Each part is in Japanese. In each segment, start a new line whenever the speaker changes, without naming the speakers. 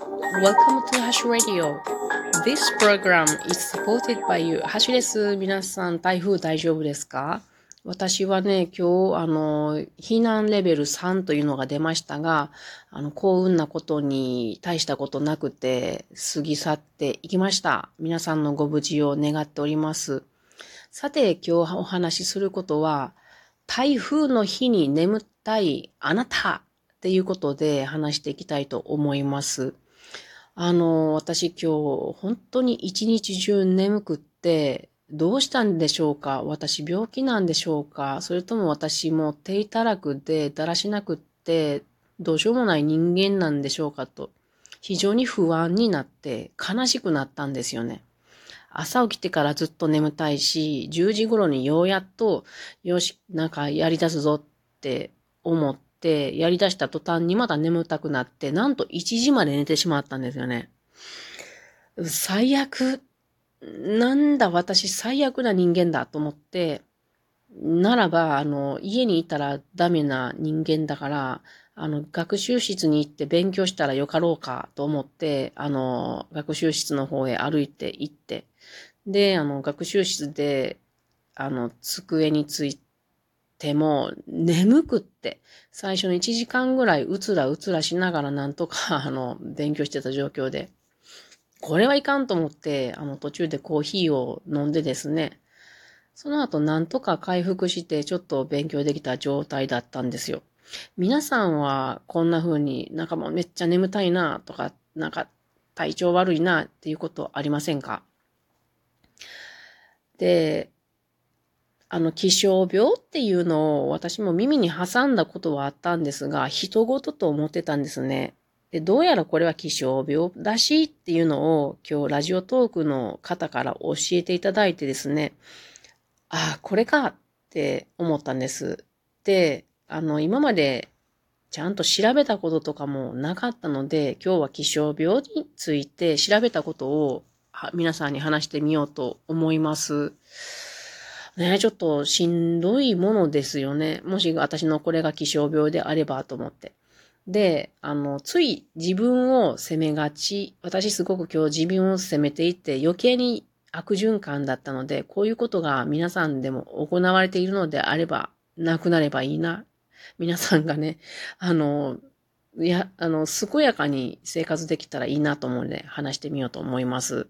Welcome to Hash Radio. This program is supported by you. ハシです。皆さん、台風大丈夫ですか私はね、今日、あの、避難レベル3というのが出ましたが、あの、幸運なことに大したことなくて、過ぎ去っていきました。皆さんのご無事を願っております。さて、今日お話しすることは、台風の日に眠たいあなたっていうことで話していきたいと思います。あの、私今日本当に一日中眠くって、どうしたんでしょうか？私病気なんでしょうか？それとも私も低たらくでだらしなくってどうしようもない人間なんでしょうか？と非常に不安になって悲しくなったんですよね。朝起きてからずっと眠たいし、10時頃にようやっと、よし、なんかやり出すぞって思って、やり出した途端にまだ眠たくなって、なんと1時まで寝てしまったんですよね。最悪なんだ、私最悪な人間だと思って、ならば、あの、家にいたらダメな人間だから、あの、学習室に行って勉強したらよかろうかと思って、あの、学習室の方へ歩いて行って、で、あの、学習室で、あの、机についても、眠くって、最初の1時間ぐらいうつらうつらしながらなんとか、あの、勉強してた状況で、これはいかんと思って、あの、途中でコーヒーを飲んでですね、その後なんとか回復してちょっと勉強できた状態だったんですよ。皆さんはこんな風になんかもうめっちゃ眠たいなとか、なんか体調悪いなっていうことありませんか？で、あの、気象病っていうのを私も耳に挟んだことはあったんですが、人事と思ってたんですね。で、どうやらこれは気象病らしっていうのを今日ラジオトークの方から教えていただいてですね、ああ、これかって思ったんです。で、あの、今までちゃんと調べたこととかもなかったので、今日は気象病について調べたことを皆さんに話してみようと思います。ねちょっとしんどいものですよね。もし私のこれが気象病であればと思って。で、あの、つい自分を責めがち。私すごく今日自分を責めていて余計に悪循環だったので、こういうことが皆さんでも行われているのであれば、なくなればいいな。皆さんがね、あの、いや、あの、健やかに生活できたらいいなと思うので、話してみようと思います。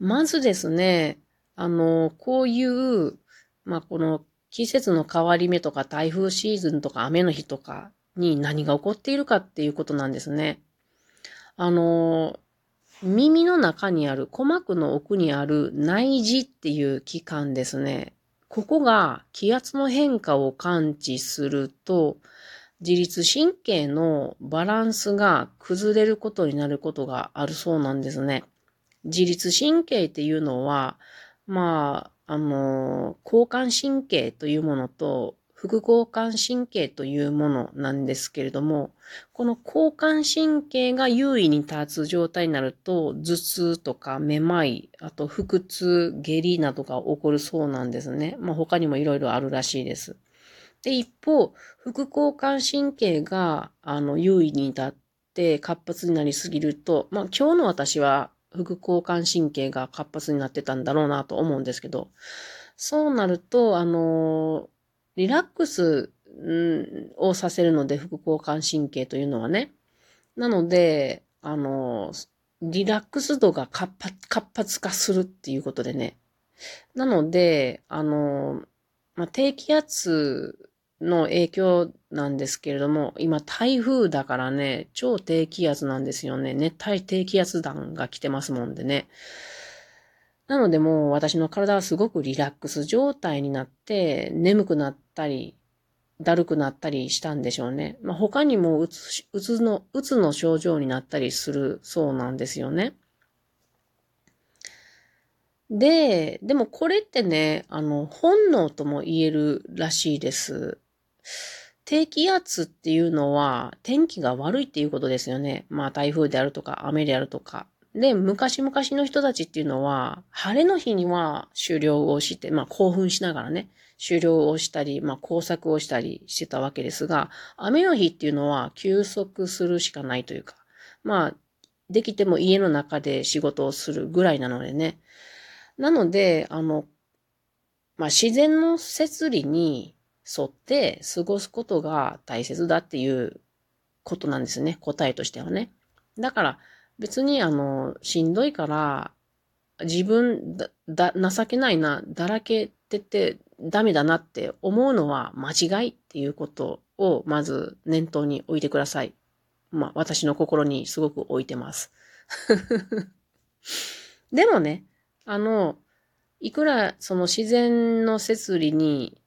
まずですね、あの、こういう、まあ、この季節の変わり目とか台風シーズンとか雨の日とかに何が起こっているかっていうことなんですね。あの、耳の中にある、鼓膜の奥にある内耳っていう器官ですね。ここが気圧の変化を感知すると、自律神経のバランスが崩れることになることがあるそうなんですね。自律神経っていうのは、まあ、あの、交感神経というものと、副交感神経というものなんですけれども、この交感神経が優位に立つ状態になると、頭痛とかめまい、あと腹痛、下痢などが起こるそうなんですね。まあ他にもいろいろあるらしいです。で、一方、副交感神経が、あの、優位に立って活発になりすぎると、まあ今日の私は副交感神経が活発になってたんだろうなと思うんですけど、そうなると、あの、リラックス、をさせるので、副交感神経というのはね。なので、あの、リラックス度が活発化するっていうことでね。なので、あの、まあ、低気圧の影響なんですけれども、今台風だからね、超低気圧なんですよね。熱帯低気圧団が来てますもんでね。なのでもう私の体はすごくリラックス状態になって、眠くなったり、だるくなったりしたんでしょうね。まあ、他にもうつ、うつの、うつの症状になったりするそうなんですよね。で、でもこれってね、あの、本能とも言えるらしいです。低気圧っていうのは天気が悪いっていうことですよね。まあ台風であるとか雨であるとか。で、昔々の人たちっていうのは、晴れの日には狩猟をして、まあ興奮しながらね、狩猟をしたり、まあ工作をしたりしてたわけですが、雨の日っていうのは休息するしかないというか、まあ、できても家の中で仕事をするぐらいなのでね。なので、あの、まあ自然の摂理に沿って過ごすことが大切だっていうことなんですね。答えとしてはね。だから別にあの、しんどいから自分だ、だ、情けないな、だらけててダメだなって思うのは間違いっていうことをまず念頭に置いてください。まあ私の心にすごく置いてます。でもね、あの、いくらその自然の摂理に、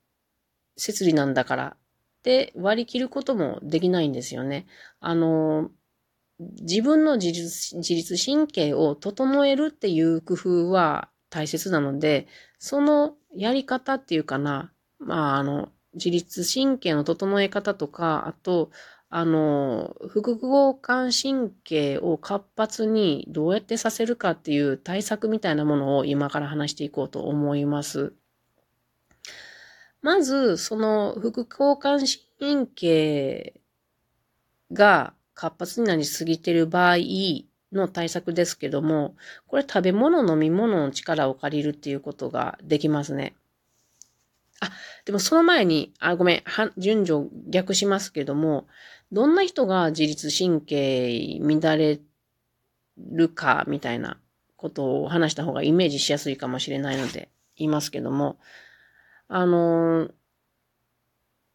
摂理なんだからって割り切ることもできないんですよね。あの、自分の自律自律神経を整えるっていう工夫は大切なので、そのやり方っていうかな、まあ、あの、自律神経の整え方とか、あと、あの、副交感神経を活発にどうやってさせるかっていう対策みたいなものを今から話していこうと思います。まず、その副交感神経が活発になりすぎている場合の対策ですけども、これ食べ物、飲み物の力を借りるっていうことができますね。あ、でもその前に、あ、ごめん、は順序逆しますけども、どんな人が自律神経乱れるかみたいなことを話した方がイメージしやすいかもしれないので言いますけども、あの、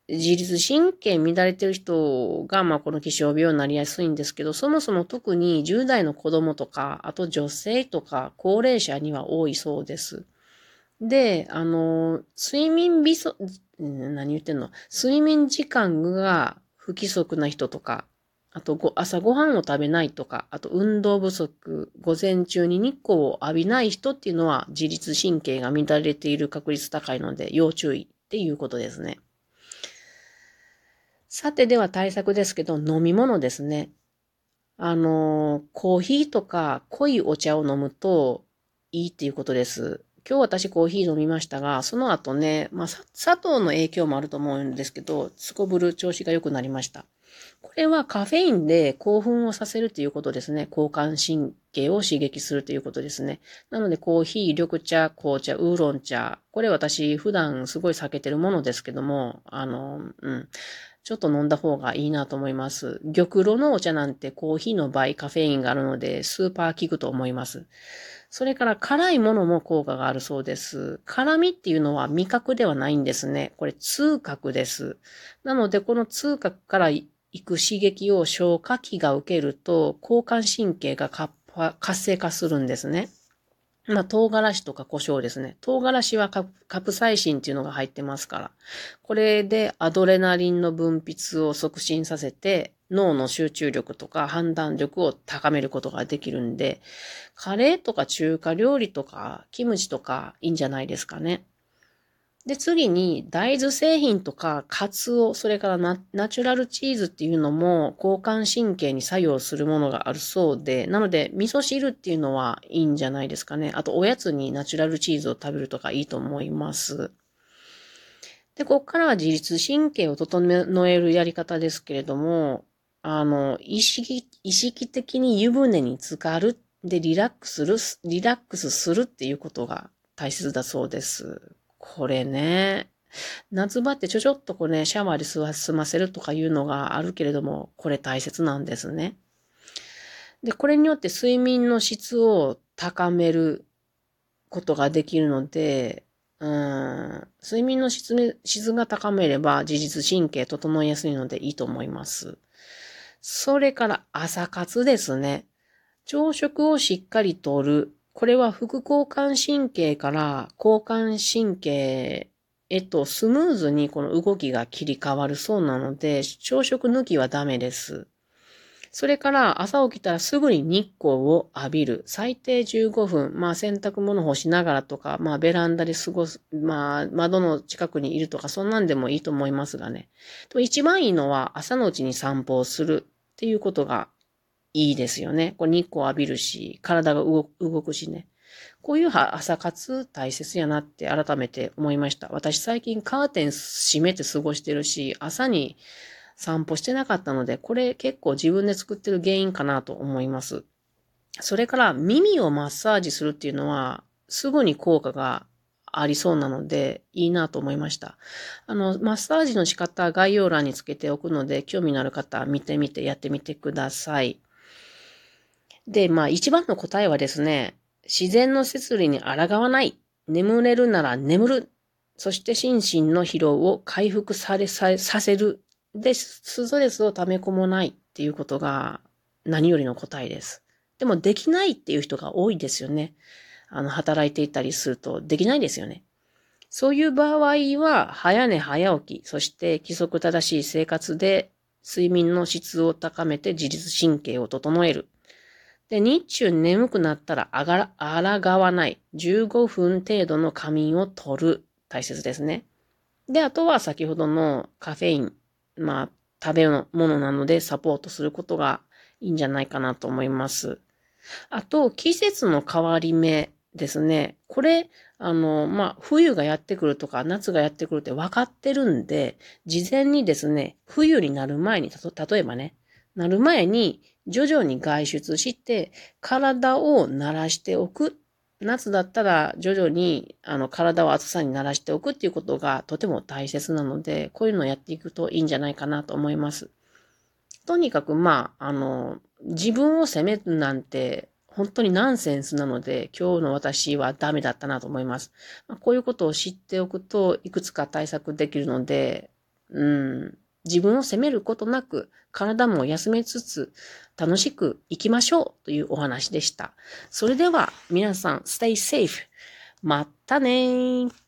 自律神経乱れてる人が、まあ、この気象病になりやすいんですけど、そもそも特に10代の子供とか、あと女性とか高齢者には多いそうです。で、あの、睡眠不足、何言ってんの？睡眠時間が不規則な人とか、あとご朝ごはんを食べないとか、あと運動不足、午前中に日光を浴びない人っていうのは自律神経が乱れている確率高いので要注意っていうことですね。さてでは対策ですけど、飲み物ですね。あの、コーヒーとか濃いお茶を飲むといいっていうことです。今日私コーヒー飲みましたが、その後ね、まあ、砂糖の影響もあると思うんですけど、すこぶる調子が良くなりました。これはカフェインで興奮をさせるということですね。交感神経を刺激するということですね。なのでコーヒー、緑茶、紅茶、ウーロン茶。これ私普段すごい避けてるものですけども、あの、うん。ちょっと飲んだ方がいいなと思います。玉露のお茶なんてコーヒーの倍カフェインがあるので、スーパー効くと思います。それから辛いものも効果があるそうです。辛みっていうのは味覚ではないんですね。これ痛覚です。なので、この痛覚から行く刺激を消化器が受けると、交感神経が活性化するんですね。まあ、唐辛子とか胡椒ですね。唐辛子はカプサイシンっていうのが入ってますから。これでアドレナリンの分泌を促進させて、脳の集中力とか判断力を高めることができるんで、カレーとか中華料理とかキムチとかいいんじゃないですかね。で、次に大豆製品とかカツオ、それからナナチュラルチーズっていうのも交感神経に作用するものがあるそうで、なので味噌汁っていうのはいいんじゃないですかね。あとおやつにナチュラルチーズを食べるとかいいと思います。で、ここからは自律神経を整えるやり方ですけれども、あの、意識、意識的に湯船に浸かる。で、リラックスする、リラックスするっていうことが大切だそうです。これね、夏場ってちょちょっとこうね、シャワーで済ませるとかいうのがあるけれども、これ大切なんですね。で、これによって睡眠の質を高めることができるので、うん、睡眠の質質が高めれば自律神経整いやすいのでいいと思います。それから朝活ですね。朝食をしっかりとる。これは副交感神経から交感神経へとスムーズにこの動きが切り替わるそうなので、朝食抜きはダメです。それから朝起きたらすぐに日光を浴びる。最低15分。まあ洗濯物干しながらとか、まあベランダで過ごす。まあ窓の近くにいるとか、そんなんでもいいと思いますがね。と一番いいのは朝のうちに散歩をするっていうことがいいですよね。これ日光浴びるし、体が動くしね。こういう朝活大切やなって改めて思いました。私最近カーテン閉めて過ごしてるし、朝に散歩してなかったので、これ結構自分で作ってる原因かなと思います。それから耳をマッサージするっていうのは、すぐに効果がありそうなので、いいなと思いました。あの、マッサージの仕方、概要欄につけておくので、興味のある方は見てみてやってみてください。で、まあ一番の答えはですね、自然の摂理に抗わない。眠れるなら眠る。そして心身の疲労を回復されさせる。で、ストレスを溜め込まないっていうことが何よりの答えです。でもできないっていう人が多いですよね。あの、働いていたりするとできないですよね。そういう場合は、早寝早起き、そして規則正しい生活で睡眠の質を高めて自律神経を整える。で、日中眠くなったらあがら、抗わない。15分程度の仮眠を取る。大切ですね。で、あとは先ほどのカフェイン。まあ、食べ物なのでサポートすることがいいんじゃないかなと思います。あと、季節の変わり目ですね。これ、あの、まあ、冬がやってくるとか、夏がやってくるって分かってるんで、事前にですね、冬になる前に、例えばね、なる前に、徐々に外出して、体を慣らしておく。夏だったら徐々にあの体を暑さに慣らしておくっていうことがとても大切なので、こういうのをやっていくといいんじゃないかなと思います。とにかくまあ、あの、自分を責めるなんて本当にナンセンスなので、今日の私はダメだったなと思います。まあ、こういうことを知っておくと、いくつか対策できるので、うん、自分を責めることなく、体も休めつつ、楽しく生きましょうというお話でした。それでは、皆さん、stay safe. またねー。